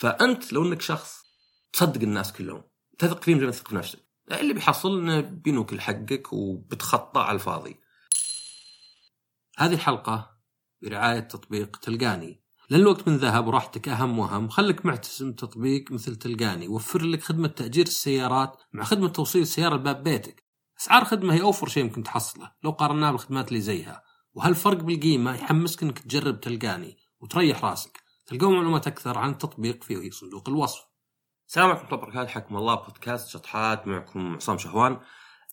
فأنت لو إنك شخص تصدق الناس كلهم تثق فيهم زي ما تثق في نفسك اللي بيحصل إنه بينوكل حقك وبتخطى على الفاضي. هذه الحلقة برعاية تطبيق تلقاني. لأن الوقت من ذهب وراحتك أهم وأهم خلك معتزم تطبيق مثل تلقاني يوفر لك خدمة تأجير السيارات مع خدمة توصيل السيارة لباب بيتك. أسعار خدمة هي أوفر شيء ممكن تحصله لو قارناه بالخدمات اللي زيها. وهالفرق بالقيمة يحمسك أنك تجرب تلقاني وتريح راسك. تلقون معلومات أكثر عن التطبيق في صندوق الوصف. السلام عليكم ورحمة الله حياكم الله بودكاست شطحات. معكم عصام شهوان.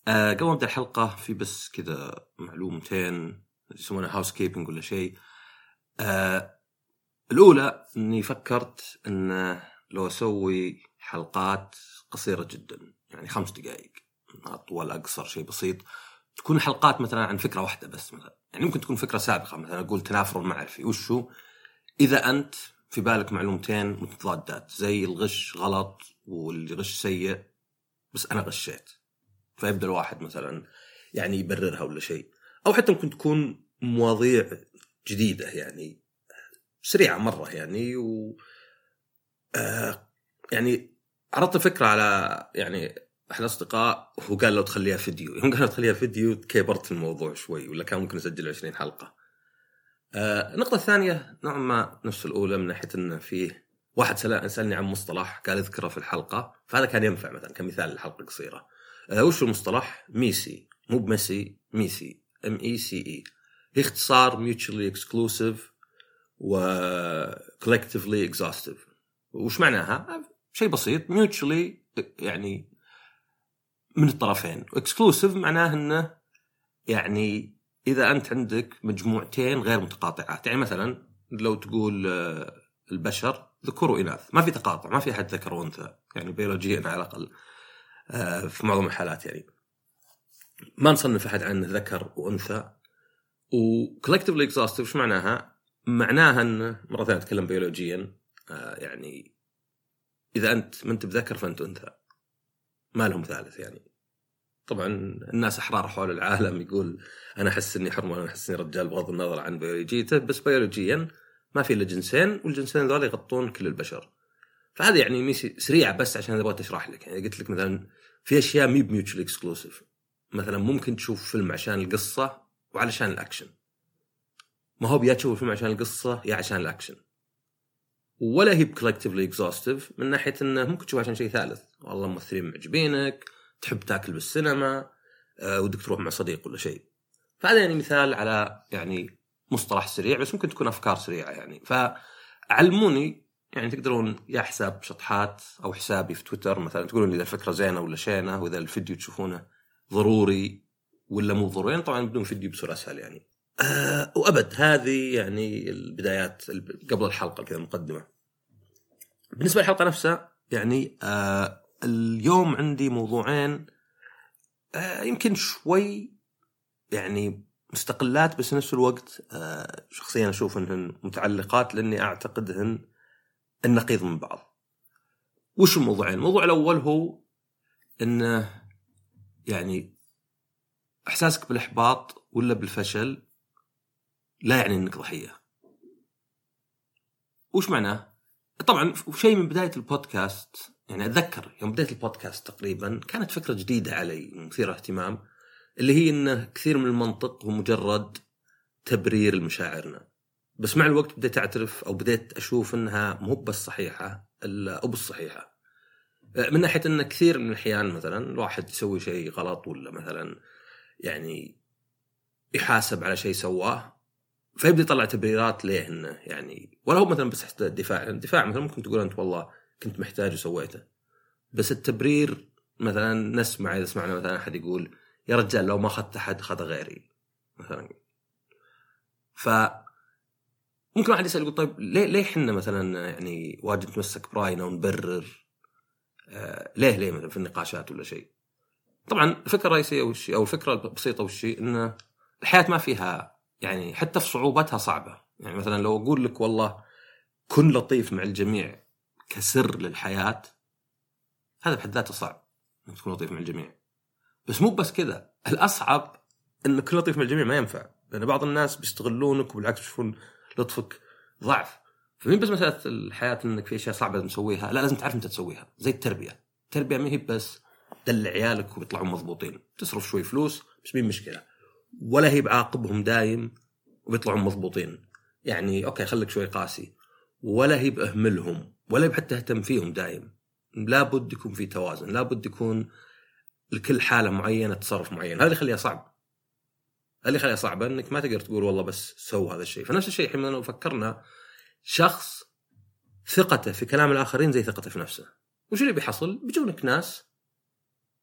أه قبل ابدا الحلقة في بس كذا معلومتين يسمونها هاوس كيبنج ولا شيء. أه الأولى إني فكرت إن لو أسوي حلقات قصيرة جدا يعني خمس دقائق أطول أقصر شيء بسيط. تكون حلقات مثلا عن فكرة واحدة بس مثلا يعني ممكن تكون فكرة سابقة مثلا أقول تنافر المعرفي وشو؟ إذا أنت في بالك معلومتين متضادات زي الغش غلط واللي غش سيء بس أنا غشيت. فيبدأ الواحد مثلا يعني يبررها ولا شيء. أو حتى ممكن تكون مواضيع جديدة يعني سريعة مرة يعني و آه يعني عرضت فكرة على يعني احد الأصدقاء وهو قال لو تخليها فيديو. يوم قال لو تخليها فيديو كبرت الموضوع شوي ولا كان ممكن أسجل 20 حلقة. النقطة الثانية نوعا ما نفس الأولى من ناحية أنه فيه واحد سألني عن مصطلح قال اذكره في الحلقة فهذا كان ينفع مثلا كمثال لحلقة قصيرة. آه وش المصطلح؟ MECE. مو بميسي MECE. M E C E هي اختصار mutually exclusive و collectively exhaustive. وش معناها؟ شيء بسيط. mutually يعني من الطرفين. exclusive معناه إنه يعني إذا أنت عندك مجموعتين غير متقاطعات. يعني مثلا لو تقول البشر ذكور واناث ما في تقاطع ما في أحد ذكر وأنثى. يعني بيولوجيا على الأقل في معظم الحالات يعني. ما نصنف أحد عنه ذكر وأنثى. وكولكتفلي اكزاستيف إيش معناها؟ معناها انه مرة ثانية أتكلم بيولوجيا يعني إذا أنت ما أنت بذكر فأنت أنثى. ما لهم ثالث يعني. طبعا الناس أحرار حول العالم يقول أنا أحس إني حرمة أنا أحس إني رجال بغض النظر عن بيولوجيته بس بيولوجيا ما في إلا جنسين والجنسين ذول يغطون كل البشر. فهذه يعني MECE سريعه بس عشان أبغى أشرح لك. يعني قلت لك مثلا في أشياء مي ب mutually exclusive مثلا ممكن تشوف فيلم عشان القصة وعلشان الأكشن. ما هو يا تشوف الفيلم عشان القصة يا عشان الأكشن. ولا هي بكولكتفلي اكزوستيف من ناحية إنه ممكن تشوف عشان شيء ثالث. والله ممثلين معجبينك. تحب تاكل بالسينما أه ودك تروح مع صديق ولا شيء. فهذا يعني مثال على يعني مصطلح سريع بس ممكن تكون أفكار سريعة يعني. فعلموني يعني تقدرون يا حساب شطحات أو حسابي في تويتر مثلا تقولون إذا الفكرة زينة ولا شينة وإذا الفيديو تشوفونه ضروري ولا مو ضروري يعني طبعا بدون فيديو بصورة أسهل يعني. أه وأبد هذه يعني البدايات قبل الحلقة كذا مقدمه بالنسبة للحلقة نفسها يعني أه اليوم عندي موضوعين أه يمكن شوي يعني مستقلات بس نفس الوقت أه شخصيا أشوف إنهن متعلقات لأني اعتقدهن النقيض من بعض. وش الموضوعين؟ الموضوع الأول هو انه يعني إحساسك بالإحباط ولا بالفشل لا يعني إنك ضحية. وش معناه؟ طبعا شيء من بداية البودكاست يعني أتذكر يوم بديت البودكاست تقريبا كانت فكرة جديدة علي مثيرة اهتمام اللي هي انه كثير من المنطق هو مجرد تبرير لمشاعرنا. بس مع الوقت بديت أعترف أو بديت أشوف إنها مو بس صحيحة إلا أو بالصحيحه. من ناحية إن كثير من الأحيان مثلا الواحد يسوي شيء غلط ولا مثلا يعني يحاسب على شيء سواه فيبدأ يطلع تبريرات ليه إنه يعني ولا هو مثلا بس حتى الدفاع الدفاع مثلا ممكن تقول أنت والله كنت محتاج وسويته. بس التبرير مثلا نسمع إذا سمعنا مثلا أحد يقول يا رجال لو ما اخذت أحد اخذ غيري. مثلا. ف ممكن واحد يسأل يقول طيب ليه ليه إحنا مثلا يعني واجد نتمسك براينا ونبرر؟ آه ليه ليه مثلا في النقاشات ولا شيء؟ طبعا الفكرة الرئيسية وش أو الفكرة البسيطة وش إن الحياة ما فيها يعني حتى في صعوبتها صعبة. يعني مثلا لو أقول لك والله كن لطيف مع الجميع كسر للحياة هذا بحد ذاته صعب إنك تكون لطيف مع الجميع. بس مو بس كذا الأصعب إنك تكون لطيف مع الجميع ما ينفع لأن بعض الناس بيستغلونك وبالعكس بيشوفون لطفك ضعف. فمين بس مسألة الحياة إنك في أشياء صعبة لازم تسويها؟ لا لازم تعرف انت تسويها زي التربية. التربية ما هي بس دلع عيالك وبيطلعون مضبوطين. تصرف شوي فلوس بس مين مشكلة؟ ولا هي بعاقبهم دايم وبيطلعون مضبوطين. يعني أوكي خليك شوي قاسي. ولا هي بأهملهم. ولا حتى اهتم فيهم دايم لابد يكون في توازن لابد يكون لكل حالة معينة تصرف معين. هذا اللي يخليها صعب. هذا اللي يخليها صعبه إنك ما تقدر تقول والله بس سووا هذا الشيء. فنفس الشيء الحين لو فكرنا شخص ثقته في كلام الآخرين زي ثقته في نفسه. وش اللي بيحصل؟ بيجونك ناس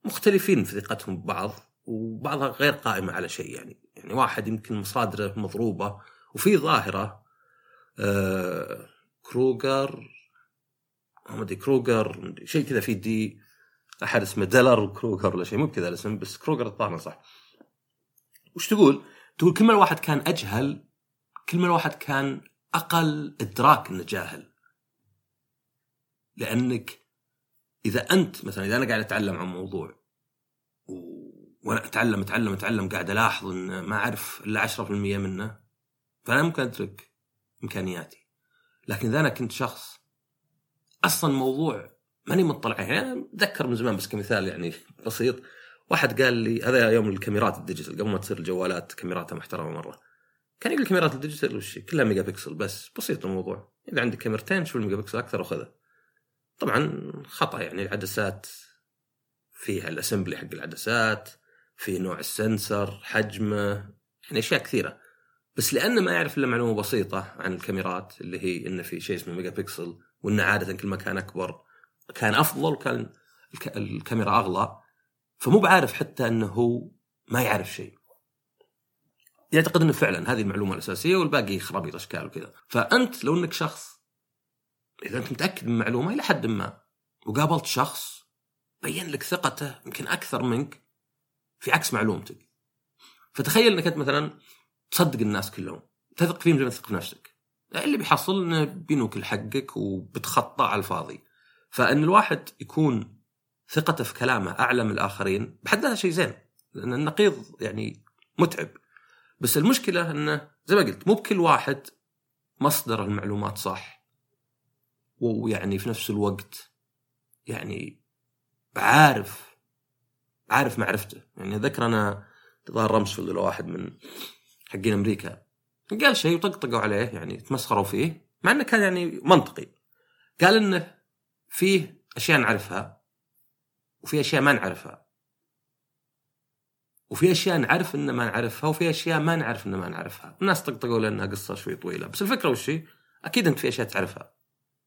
مختلفين في ثقتهم ببعض وبعضها غير قائمة على شيء يعني. يعني واحد يمكن مصادره مضروبة وفي ظاهرة آه كروجر ما ادري كروجر شيء كذا في دي أحد اسمه دلر كروجر ولا شيء مو كذا الاسم بس كروجر الظاهر صح. وش تقول؟ تقول كل ما الواحد كان أجهل كل ما الواحد كان أقل إدراك إنه جاهل. لأنك إذا أنت مثلا إذا أنا قاعد أتعلم عن موضوع و... وأنا أتعلم أتعلم أتعلم قاعد ألاحظ إن ما أعرف إلا 10% منه فأنا ممكن ادرك إمكانياتي. لكن إذا أنا كنت شخص أصلا موضوع ماني مطلع يعني أتذكر من زمان بس كمثال يعني بسيط. واحد قال لي هذا يوم الكاميرات ال digital قبل ما تصير الجوالات كاميراتها محترمة مرة. كان يقول الكاميرات ال digital وش كلها ميجا بكسل بس. بسيط الموضوع. إذا عندك كاميرتين شوف الميجا بكسل أكثر وخذها طبعا خطأ يعني العدسات فيها ال assembly حق العدسات في نوع ال sensor حجمه يعني أشياء كثيرة. بس لأنه ما يعرف إلا معلومة بسيطة عن الكاميرات اللي هي انه في شيء اسمه ميجا بكسل وإنه عادة كل ما كان أكبر كان أفضل وكان الكاميرا أغلى. فمو بعارف حتى إنه هو ما يعرف شيء. يعتقد إنه فعلا هذه المعلومة الأساسية والباقي خرابيط أشكال وكذا. فأنت لو إنك شخص إذا أنت متأكد من معلومه إلى حد ما وقابلت شخص بين لك ثقته يمكن أكثر منك في عكس معلومتك. فتخيل إنك أنت مثلا تصدق الناس كلهم. تثق فيهم زي ما تثق في نفسك. اللي بيحصل إنه بينوكل حقك وبتخطى على الفاضي. فإن الواحد يكون ثقته في كلامه أعلى من الآخرين بحد ذاتها شيء زين لأن النقيض يعني متعب. بس المشكلة إنه زي ما قلت مو بكل واحد مصدر المعلومات صح. ويعني في نفس الوقت يعني عارف عارف معرفته. يعني ذكر أنا ظهر رمسفيلد ولا واحد من حقين أمريكا. قال شيء وطقطقوا عليه يعني تمسخروا فيه مع إنه كان يعني منطقي. قال إنه فيه أشياء نعرفها وفي أشياء ما نعرفها. وفي أشياء نعرف ان ما نعرفها وفي أشياء ما نعرف ان ما نعرفها. الناس طقطقوا لأنها قصة شوي طويلة. بس الفكرة وش أكيد انت في أشياء تعرفها.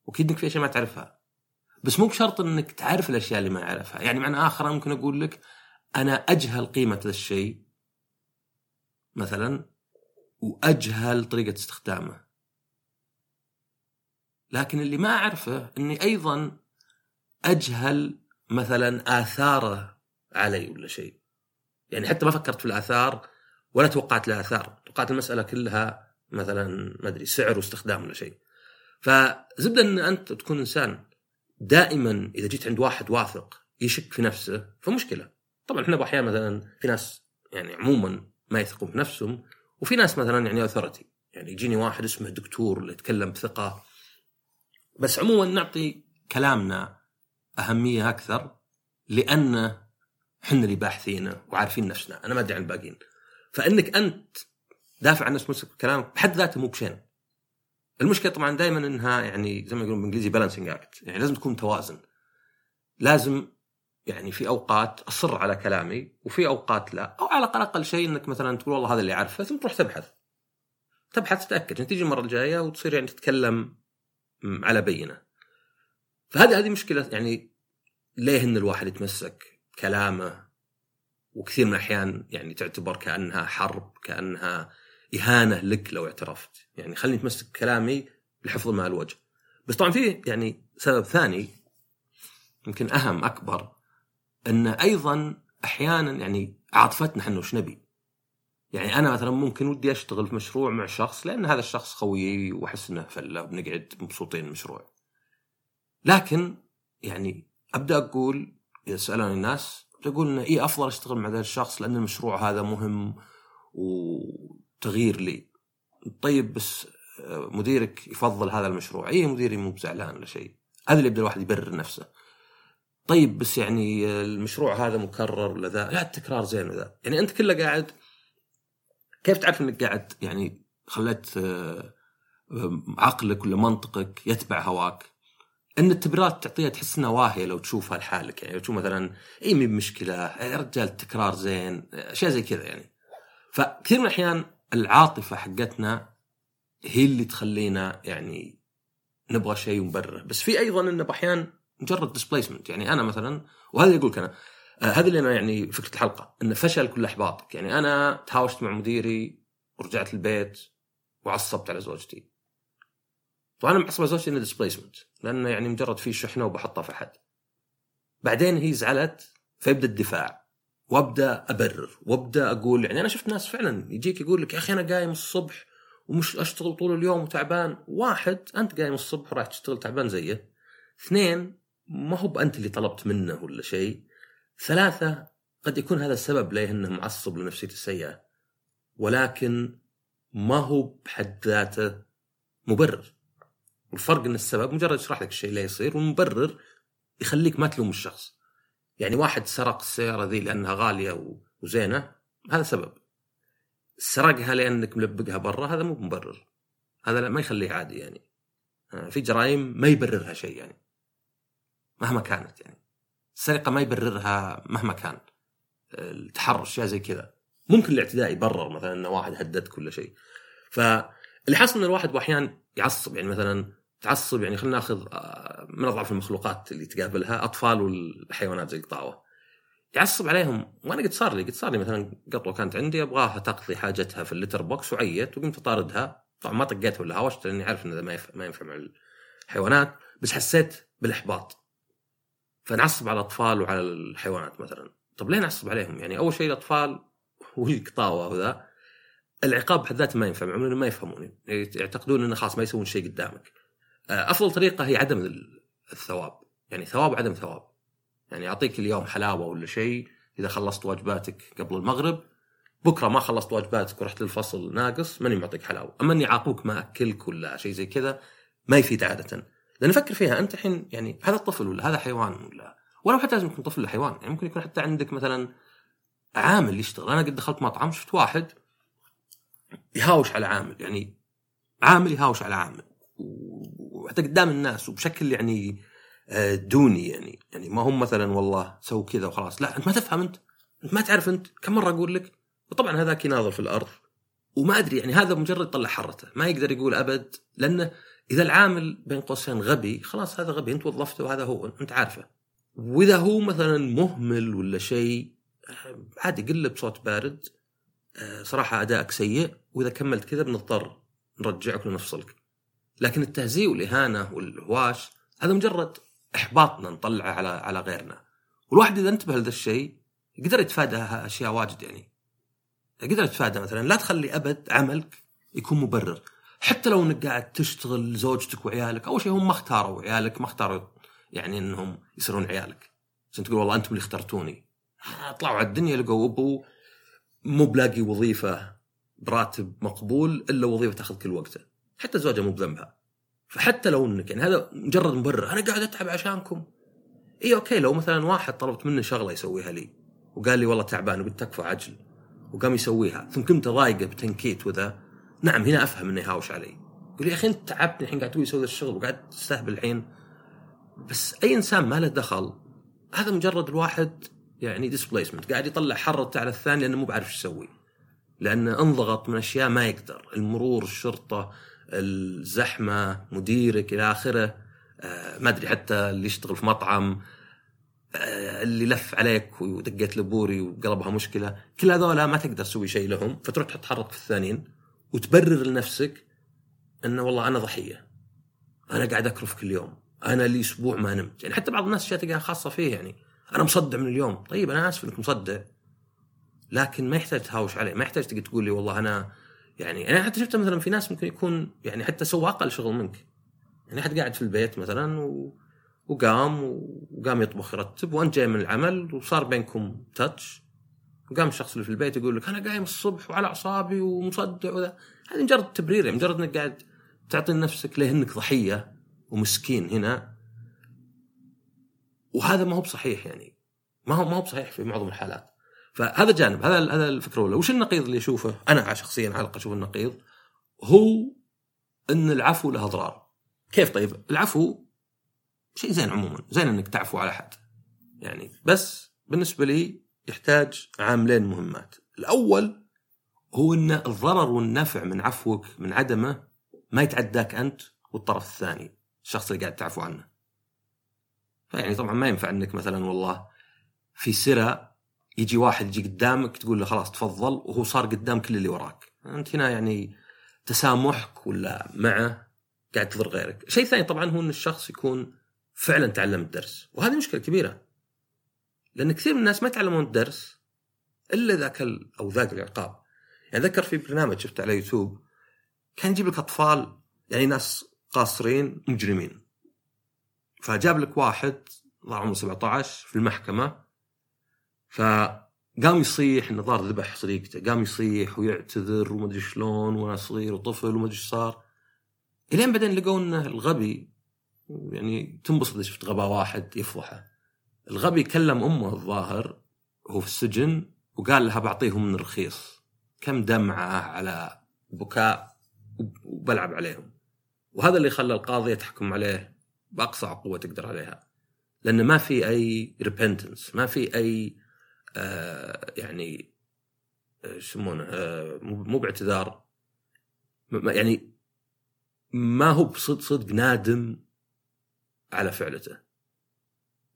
وأكيد إنك في أشياء ما تعرفها. بس مو بشرط إنك تعرف الأشياء اللي ما اعرفها يعني معنى آخر ممكن أقول لك أنا أجهل قيمة الشيء مثلا وأجهل طريقة استخدامه. لكن اللي ما أعرفه إني أيضا أجهل مثلا آثاره علي ولا شيء. يعني حتى ما فكرت في الآثار ولا توقعت الاثار توقعت المسألة كلها مثلا ما أدري سعر واستخدام ولا شيء. فزبده إن أنت تكون إنسان دائما إذا جيت عند واحد واثق يشك في نفسه فمشكلة. طبعا إحنا أحيانا مثلا في ناس يعني عموما ما يثقون في نفسهم وفي ناس مثلا يعني اوثورتي يعني يجيني واحد اسمه دكتور اللي يتكلم بثقة. بس عموما نعطي كلامنا أهمية أكثر لأن إحنا اللي باحثين وعارفين نفسنا. أنا ما أدري عن الباقيين. فإنك أنت دافع عن نفسك كلامك بحد ذاته مو بشين. المشكلة طبعا دائما إنها يعني زي ما يقولون بالإنجليزي بالانسنج اكت يعني لازم تكون توازن. لازم يعني في أوقات أصر على كلامي وفي أوقات لا. أو على الاقل شيء إنك مثلا تقول والله هذا اللي أعرفه ثم تروح تبحث. تبحث تتأكد. يعني تيجي المرة الجاية وتصير يعني تتكلم على بينة. فهذه هذه مشكلة يعني ليه إن الواحد يتمسك كلامه؟ وكثير من الأحيان يعني تعتبر كأنها حرب كأنها إهانة لك لو اعترفت. يعني خليني أتمسك كلامي لحفظ مال الوجه. بس طبعا في يعني سبب ثاني يمكن أهم أكبر إن أيضا أحيانا يعني عاطفتنا إحنا وش نبي؟ يعني أنا مثلا ممكن ودي أشتغل في مشروع مع شخص لأن هذا الشخص خويي وأحس إنه فلة بنقعد مبسوطين المشروع لكن يعني أبدأ أقول إذا سالوني الناس تقول إنه إي أفضل أشتغل مع ذا الشخص لأن المشروع هذا مهم وتغيير لي. طيب بس آه، مديرك يفضل هذا المشروع؟ إي مديري مو بزعلان ولا شيء. هذا اللي يبدأ الواحد يبرر نفسه. طيب بس يعني المشروع هذا مكرر ولا ذا؟ لا التكرار زين وذا؟ يعني أنت كله قاعد كيف تعرف إنك قاعد يعني خليت آه، عقلك ولا منطقك يتبع هواك؟ إن التبريرات تعطيها تحس إنها واهية لو تشوفها لحالك. يعني لو تشوف مثلا إي مي بمشكلة يا رجال التكرار زين أشياء زي كذا يعني. فكثير من الأحيان العاطفة حقتنا هي اللي تخلينا يعني نبغى شيء ونبرره بس في أيضا انه بأحيان مجرد displacement يعني أنا مثلا وهذا يقول أنا آه هذا اللي أنا يعني فكرة الحلقة انه فشل كل إحباطك. يعني أنا تهاوشت مع مديري ورجعت البيت وعصبت على زوجتي. طبعا أنا معصب على زوجتي إنه displacement لأنه يعني مجرد في شحنة وبحطها في احد بعدين هي زعلت فيبدأ الدفاع. وأبدأ أبرر وأبدأ أقول يعني أنا شفت ناس فعلا يجيك يقول لك يا أخي أنا قايم الصبح ومش أشتغل طول اليوم وتعبان. واحد أنت قايم الصبح وراح تشتغل تعبان زيه. اثنين ما هو بأنت اللي طلبت منه ولا شيء. ثلاثة قد يكون هذا السبب ليه إنه معصب لنفسيته السيئة. ولكن ما هو بحد ذاته مبرر. والفرق إن السبب مجرد يشرح لك الشيء اللي يصير والمبرر يخليك ما تلوم الشخص. يعني واحد سرق السيارة ذي لأنها غالية وزينة هذا سبب. سرقها لأنك ملبقها برا هذا مو مبرر هذا ما يخليه عادي يعني. آه، في جرائم ما يبررها شيء يعني. مهما كانت يعني. السرقة ما يبررها مهما كان. التحرش اشياء زي كذا. ممكن الاعتداء يبرر مثلا إن واحد هدد كل شيء. فاللي حصل إن الواحد أحيانا يعصب يعني مثلا تعصب يعني خلينا ناخذ آه، من أضعف المخلوقات اللي تقابلها أطفال والحيوانات زي القطاوة. يعصب عليهم. وأنا قد صار لي قد صار لي مثلا قطوة كانت عندي أبغاها تقضي حاجتها في اللتر بوكس وعيت وقمت أطاردها. طبعا ما طقيتها ولا هاوشت لأني عارف إن هذا ما ينفع مع الحيوانات. بس حسيت بالإحباط. فنعصب على الأطفال وعلى الحيوانات مثلا. طب ليه نعصب عليهم؟ يعني أول شيء الأطفال والقطاوه وذا العقاب بحد ذاته ما ينفع مع ما يفهمون. يعتقدون إنه خلاص ما يسوون شيء قدامك. آه، أفضل طريقة هي عدم الثواب. يعني ثواب عدم ثواب. يعني أعطيك اليوم حلاوة ولا شيء إذا خلصت واجباتك قبل المغرب بكرة ما خلصت واجباتك ورحت للفصل ناقص ماني معطيك حلاوة. أما إني اعاقبك ما اكلك ولا شيء زي كذا ما يفيد عادة. لأن فكر فيها أنت الحين يعني هذا الطفل ولا هذا حيوان ولا ولو حتى لازم يكون طفل ولا حيوان يعني ممكن يكون حتى عندك مثلا عامل يشتغل. أنا قد دخلت مطعم شفت واحد يهاوش على عامل يعني عامل يهاوش على عامل. وحتى قدام الناس وبشكل يعني آه، دوني يعني. يعني ما هم مثلا والله سووا كذا وخلاص. لا أنت ما تفهم أنت أنت ما تعرف أنت. كم مرة أقول لك؟ وطبعا هذاك يناظر في الأرض. وما أدري يعني هذا مجرد طلع حرته. ما يقدر يقول أبد لأنه إذا العامل بين قوسين غبي خلاص هذا غبي أنت وظفته وهذا هو أنت عارفه. وإذا هو مثلا مهمل ولا شيء آه، عادي قل بصوت بارد آه، صراحة أدائك سيء وإذا كملت كذا بنضطر نرجعك ونفصلك لكن التهزيء والإهانة والهواش هذا مجرد إحباطنا نطلعه على على غيرنا. والواحد إذا انتبه لهذا الشيء يقدر يتفادى أشياء واجد يعني. يقدر يتفادى مثلا لا تخلي أبد عملك يكون مبرر. حتى لو انك قاعد تشتغل زوجتك وعيالك أول شيء هم ما اختاروا عيالك ما اختاروا يعني إنهم يصيرون عيالك. عشان تقول والله أنتم اللي اخترتوني. طلعوا على الدنيا لقوا أبو مو بلاقي وظيفة براتب مقبول إلا وظيفة تأخذ كل وقته. حتى زوجها مو بذنبها. فحتى لو إنك يعني هذا مجرد مبرر. أنا قاعد أتعب عشانكم. إي okay لو مثلا واحد طلبت منه شغلة يسويها لي وقال لي والله تعبان وقلت تكفى عجل وقام يسويها ثم كنت ضايقة بتنكيت وذا نعم هنا أفهم إنه يهاوش علي. يقول يا أخي أنت تعبتني الحين قاعد تسوي الشغل وقاعد تستهبل الحين. بس أي إنسان ما له دخل هذا مجرد الواحد يعني displacement قاعد يطلع حرته على الثاني لأنه مو بعرف إيش يسوي. لأنه انضغط من أشياء ما يقدر المرور الشرطة الزحمة مديرك إلى آخره. آه ما أدري حتى اللي يشتغل في مطعم آه اللي لف عليك ودقيت لبوري وقلبها مشكلة. كل هذولا ما تقدر تسوي شيء لهم فتروح تتحرك في الثانيين. وتبرر لنفسك أنه والله أنا ضحية. أنا قاعد اكرف كل يوم أنا لي أسبوع ما نمت. يعني حتى بعض الناس تلقاها خاصة فيه يعني. أنا مصدع من اليوم. طيب أنا آسف إنك مصدع. لكن ما يحتاج تهاوش عليه. ما يحتاج تقول لي والله أنا يعني أنا حتى شفت مثلا في ناس ممكن يكون يعني حتى سوى أقل شغل منك. يعني حد قاعد في البيت مثلا و... وقام وقام يطبخ يرتب وأنت جاي من العمل وصار بينكم تاتش وقام الشخص اللي في البيت يقول لك أنا قايم الصبح وعلى أعصابي ومصدع وذا. هذه مجرد تبرير يعني مجرد إنك قاعد تعطي نفسك ليه انك ضحية ومسكين هنا. وهذا ما هو بصحيح يعني. ما هو ما هو بصحيح في معظم الحالات. فهذا جانب هذا هذا الفكرة الأولى. وش النقيض اللي أشوفه؟ أنا شخصيا على أشوف النقيض هو إن العفو له أضرار. كيف؟ طيب العفو شيء زين عموما زين إنك تعفو على أحد. يعني بس بالنسبة لي يحتاج عاملين مهمات. الأول هو إن الضرر والنفع من عفوك من عدمه ما يتعداك أنت والطرف الثاني الشخص اللي قاعد تعفو عنه. فيعني طبعا ما ينفع إنك مثلا والله في سرة يجي واحد يجي قدامك تقول له خلاص تفضل وهو صار قدام كل اللي وراك. أنت هنا يعني تسامحك ولا معه قاعد تضر غيرك. الشيء الثاني طبعا هو إن الشخص يكون فعلا تعلم الدرس. وهذه مشكلة كبيرة. لأن كثير من الناس ما يتعلمون الدرس إلا ذاك أو ذاك العقاب. يعني ذكر في برنامج شفته على يوتيوب كان يجيب لك أطفال يعني ناس قاصرين مجرمين. فجاب لك واحد ظهر عمره 17 في المحكمة. فقام يصيح إنه ظهر ذبح صديقته. قام يصيح ويعتذر ومدري شلون وأنا صغير وطفل ومدري إيش صار. إلين بعدين لقوا إنه الغبي يعني تنبسط إذا شفت غباء واحد يفضحه. الغبي كلم أمه الظاهر وهو في السجن وقال لها بعطيهم من الرخيص. كم دمعة على بكاء وبلعب عليهم. وهذا اللي خلى القاضي يتحكم عليه بأقصى عقوبه تقدر عليها. لأن ما في أي ريبنتنس ما في أي آه يعني آه يسمونه آه مو باعتذار. يعني ما هو بصدق صدق نادم على فعلته.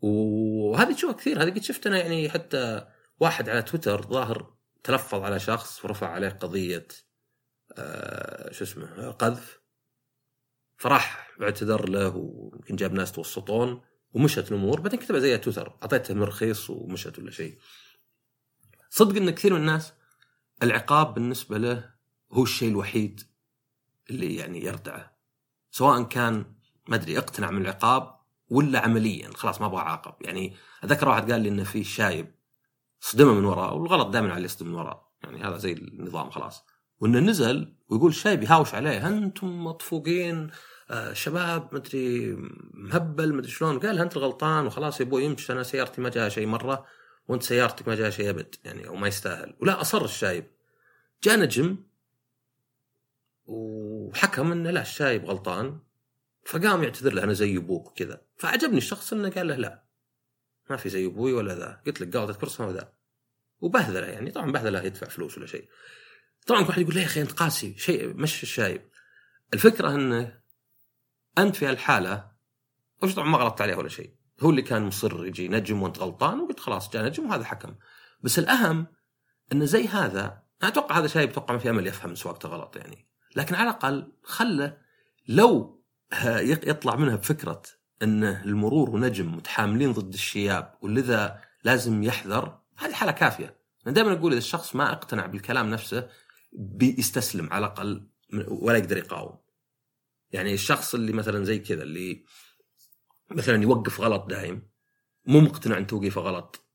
وهذه تشوفها كثير. هذه قد شفت أنا يعني حتى واحد على تويتر ظاهر تلفظ على شخص ورفع عليه قضية آه شو اسمه قذف. فراح اعتذر له ويمكن جاب ناس توسطون ومشت الأمور. بعدين كتبها زي تويتر. اعطيته رخيص ومشت ولا شيء. صدق إن كثير من الناس العقاب بالنسبة له هو الشيء الوحيد اللي يعني يردعه. سواء كان ما أدري اقتنع من العقاب ولا عمليا. خلاص ما أبغى أعاقب. يعني اتذكر واحد قال لي انه في شايب صدمة من وراء والغلط دائما على اللي يصدم من وراء يعني هذا زي النظام خلاص. وإنه نزل ويقول الشايب يهاوش عليه أنتم مطفوقين آه شباب مدري مهبل مدري شلون. قال أنت الغلطان وخلاص يا أبوي يمشي أنا سيارتي ما جاها شيء مرة وأنت سيارتك ما جاها شيء أبد. يعني أو ما يستاهل. ولا أصر الشايب. جاء نجم وحكم إنه لا الشايب غلطان. فقام يعتذر له أنا زي أبوك وكذا. فعجبني الشخص إنه قال له لا ما في زي أبوي ولا ذا. قلت لك قاعدة كرسي وذا وبهذله يعني. طبعا بهذله يدفع فلوس ولا شيء. طبعا واحد يقول لي يا أخي أنت قاسي شيء مش الشايب. الفكرة إنه أنت في الحاله وش طبعا ما غلطت عليه ولا شيء. هو اللي كان مصر يجي نجم وأنت غلطان وقلت خلاص جاء نجم وهذا حكم. بس الأهم إنه زي هذا أنا أتوقع هذا شايب أتوقع ما في أمل يفهم سواقته غلط يعني. لكن على الأقل خله لو يطلع منها بفكرة انه المرور ونجم متحاملين ضد الشياب ولذا لازم يحذر. هذه حالة كافية. أنا دائما أقول إذا الشخص ما اقتنع بالكلام نفسه بيستسلم على الأقل ولا يقدر يقاوم. يعني الشخص اللي مثلا زي كذا اللي مثلا يوقف غلط دايم مو مقتنع إن توقيفه غلط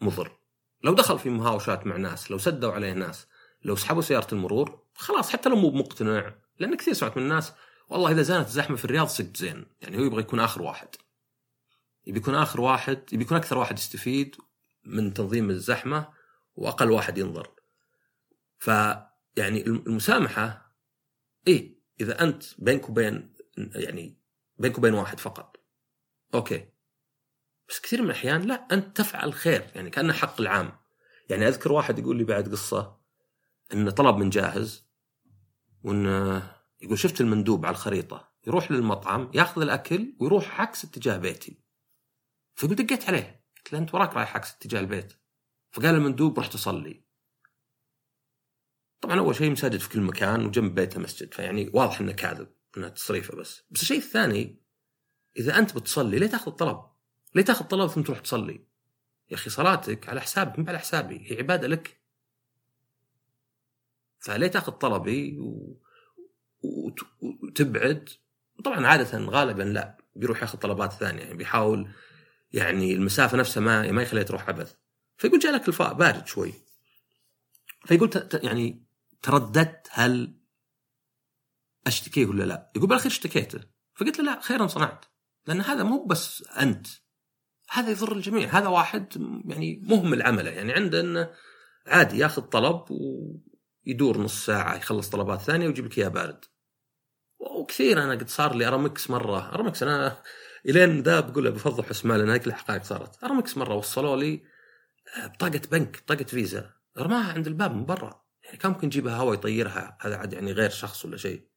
مضر. لو دخل في مهاوشات مع ناس لو سدوا عليه ناس لو سحبوا سيارة المرور خلاص حتى لو مو مقتنع لأن كثير سمعت من الناس والله إذا زانت الزحمة في الرياض سد زين. يعني هو يبغى يكون آخر واحد. يبي يكون آخر واحد يبي يكون أكثر واحد يستفيد من تنظيم الزحمة وأقل واحد ينظر. ف يعني المسامحة إيه إذا أنت بينك وبين يعني بينك وبين واحد فقط. أوكي. بس كثير من الأحيان لا أنت تفعل خير يعني كأنه حق العام. يعني أذكر واحد يقول لي بعد قصة إنه طلب من جاهز وإنه يقول شفت المندوب على الخريطة يروح للمطعم ياخذ الأكل ويروح عكس اتجاه بيتي. فقلت دقيت عليه قلت له أنت وراك رايح عكس اتجاه البيت. فقال المندوب رحت أصلي. طبعا أول شيء مساجد في كل مكان وجنب بيته مسجد فيعني واضح إنه كاذب إنها تصريفه بس. بس الشيء الثاني إذا أنت بتصلي ليه تأخذ طلب؟ ليه تأخذ طلب ثم تروح تصلي؟ يا أخي صلاتك على حسابك مو على حسابي هي عبادة لك. فليه تأخذ طلبي و... وتبعد. طبعا عادة غالبا لا بيروح ياخذ طلبات ثانية يعني بيحاول يعني المسافة نفسها ما ما يخليها تروح عبث فيقول جاء لك الفاء بارد شوي. فيقول يعني ترددت هل أشتكيه ولا لا؟ يقول بالأخير اشتكيته. فقلت له لا خيرا صنعت. لأن هذا مو بس أنت هذا يضر الجميع. هذا واحد يعني مهمل عمله يعني عنده إنه عادي ياخذ طلب ويدور نص ساعة يخلص طلبات ثانية ويجيب لك إياه بارد. وكثير أنا قد صار لي أرامكس مرة. أرامكس أنا إلين ذا بقول بفضل حسمال لأن هيك الحقائق صارت. أرامكس مرة وصلوا لي بطاقة بنك بطاقة فيزا. رماها عند الباب من برا. يعني كان ممكن يجيبها هواء يطيرها هذا عاد يعني غير شخص ولا شيء.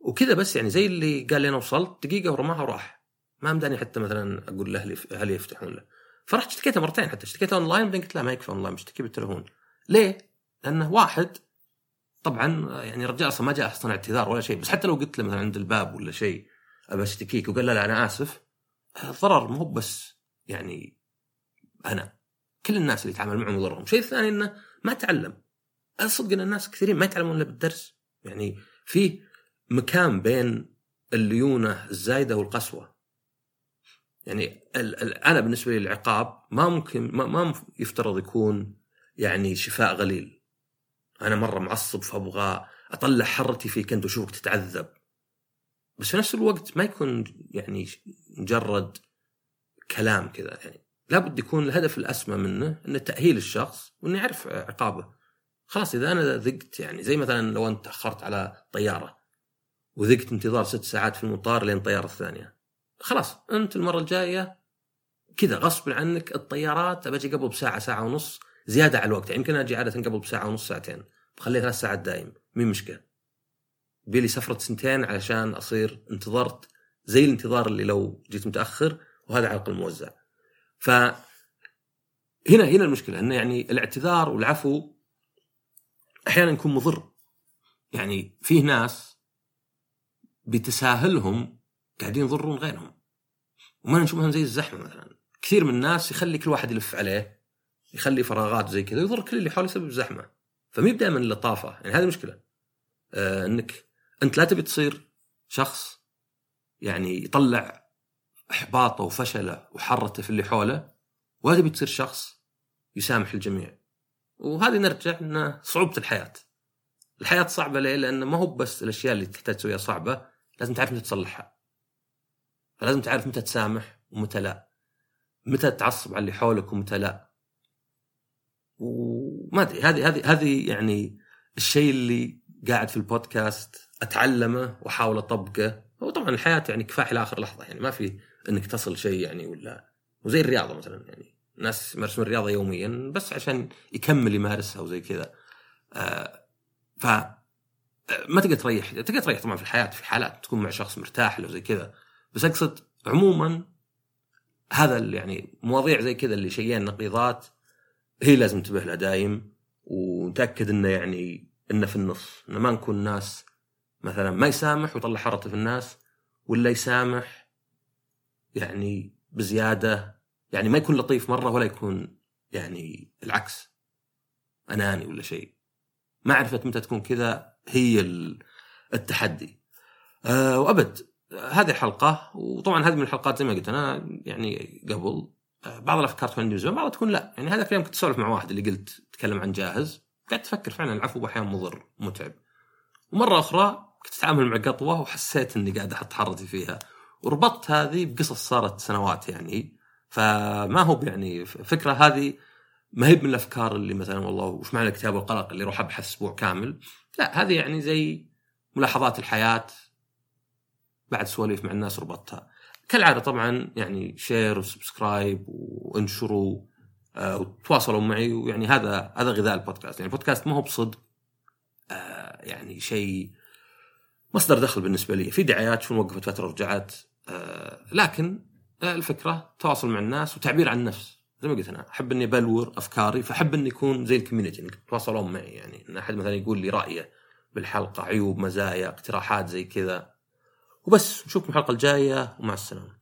وكذا بس يعني زي اللي قال لي أنا وصلت دقيقة ورماها وراح. ما مداني حتى مثلا أقول لاهلي هل يفتحون له. فرحت اشتكيته مرتين حتى اشتكيته أونلاين بعدين قلت لا ما يكفي أونلاين بشتكي بالتليفون ليه؟ لأنه واحد طبعا يعني رجال أصلا ما جاء أصلا اعتذار ولا شيء بس حتى لو قلت له مثلا عند الباب ولا شيء أبى أشتكيك وقال لا لا أنا آسف الضرر مو بس يعني أنا كل الناس اللي يتعامل معهم يضرهم. شيء ثاني إنه ما تعلم. الصدق إن الناس كثيرين ما يتعلمون إلا بالدرس. يعني في مكان بين الليونة الزايدة والقسوة. يعني ال ال أنا بالنسبة لي العقاب ما ممكن ما, ما يفترض يكون يعني شفاء غليل. أنا مرة معصب فأبغى أطلع حرتي فيك انت واشوفك تتعذب. بس في نفس الوقت ما يكون يعني مجرد كلام كذا يعني. لابد يكون الهدف الأسمى منه إنه تأهيل الشخص وإنه يعرف عقابه. خلاص إذا أنا ذقت يعني زي مثلا لو أنت تاخرت على طيارة وذقت انتظار ست ساعات في المطار لين الطيارة الثانية. خلاص أنت المرة الجاية كذا غصب عنك الطيارات بجي قبل بساعة ساعة ونص زيادة على الوقت. يعني يمكن أجي عادة قبل بساعة ونص ساعتين. بخليها ثلاث ساعات دايم. مين مشكلة؟ بيلي سفرة سنتين علشان أصير انتظرت زي الانتظار اللي لو جيت متأخر وهذا على الموزع ف هنا هنا المشكلة إنه يعني الاعتذار والعفو أحيانا يكون مضر. يعني فيه ناس بتساهلهم قاعدين يضرون غيرهم. وما نشوفهم زي الزحمة مثلا. كثير من الناس يخلي كل واحد يلف عليه. يخلي فراغات زي كذا يضر كل اللي حوله يسبب زحمة. فمي دائما اللطافة يعني هذه مشكلة. آه إنك أنت لا تبي تصير شخص يعني يطلع إحباطه وفشله وحرته في اللي حوله ولا تبي تصير شخص يسامح الجميع. وهذه نرجع ان صعوبة الحياة. الحياة صعبة ليه؟ لأن ما هو بس الأشياء اللي تحتاج تسويها صعبة لازم تعرف متى تصلحها. فلازم تعرف متى تسامح ومتى لا. متى تعصب على اللي حولك ومتى لا. وما أدري هذه هذه هذه يعني الشيء اللي قاعد في البودكاست أتعلمه وأحاول أطبقه. هو طبعا الحياة يعني كفاح لاخر لحظة يعني ما في إنك تصل شيء يعني ولا وزي الرياضة مثلا يعني ناس يمارسون الرياضة يوميا بس عشان يكمل يمارسها وزي كذا. آه ف ما تقدر تريح تقدر تريح طبعا في الحياة في حالات تكون مع شخص مرتاح له زي كذا. بس أقصد عموما هذا يعني مواضيع زي كذا اللي شيئين نقيضات هي لازم ننتبه لها دايم ونتأكد إنه يعني إنه في النص. إنه ما نكون ناس مثلا ما يسامح ويطلع حرته في الناس ولا يسامح يعني بزيادة. يعني ما يكون لطيف مرة ولا يكون يعني العكس أناني ولا شيء. معرفه متى تكون كذا هي التحدي. أه وأبد هذه الحلقة وطبعا هذه من الحلقات زي ما قلت أنا يعني قبل بعض الأفكار تكون عندي بعض تكون لا. يعني هذا الكلام كنت أسولف مع واحد اللي قلت تكلم عن جاهز. قعدت أفكر فعلا العفو أحيانا مضر متعب. ومرة أخرى كنت أتعامل مع قطوة وحسيت إني قاعد أحط حرتي فيها. وربطت هذه بقصص صارت سنوات يعني. فما هو يعني فكرة هذه ما هي من الأفكار اللي مثلا والله وش معنى الاكتئاب والقلق اللي أروح أبحث أسبوع كامل؟ لا هذه يعني زي ملاحظات الحياة بعد سواليف مع الناس ربطتها. كالعادة طبعا يعني share و subscribe وانشروا آه وتواصلوا معي ويعني هذا هذا غذاء البودكاست. يعني البودكاست ما هو بصدق آه يعني شيء مصدر دخل بالنسبة لي. في دعايات شوي وقفت فتره ورجعت آه لكن الفكرة تواصل مع الناس وتعبير عن النفس. زي ما قلت أنا أحب إني بلور أفكاري فأحب إني يكون زي ال community انك تتواصلون معي يعني إن أحد مثلا يقول لي رأيه بالحلقة عيوب مزايا اقتراحات زي كذا. وبس نشوفكم الحلقة الجاية ومع السلامة.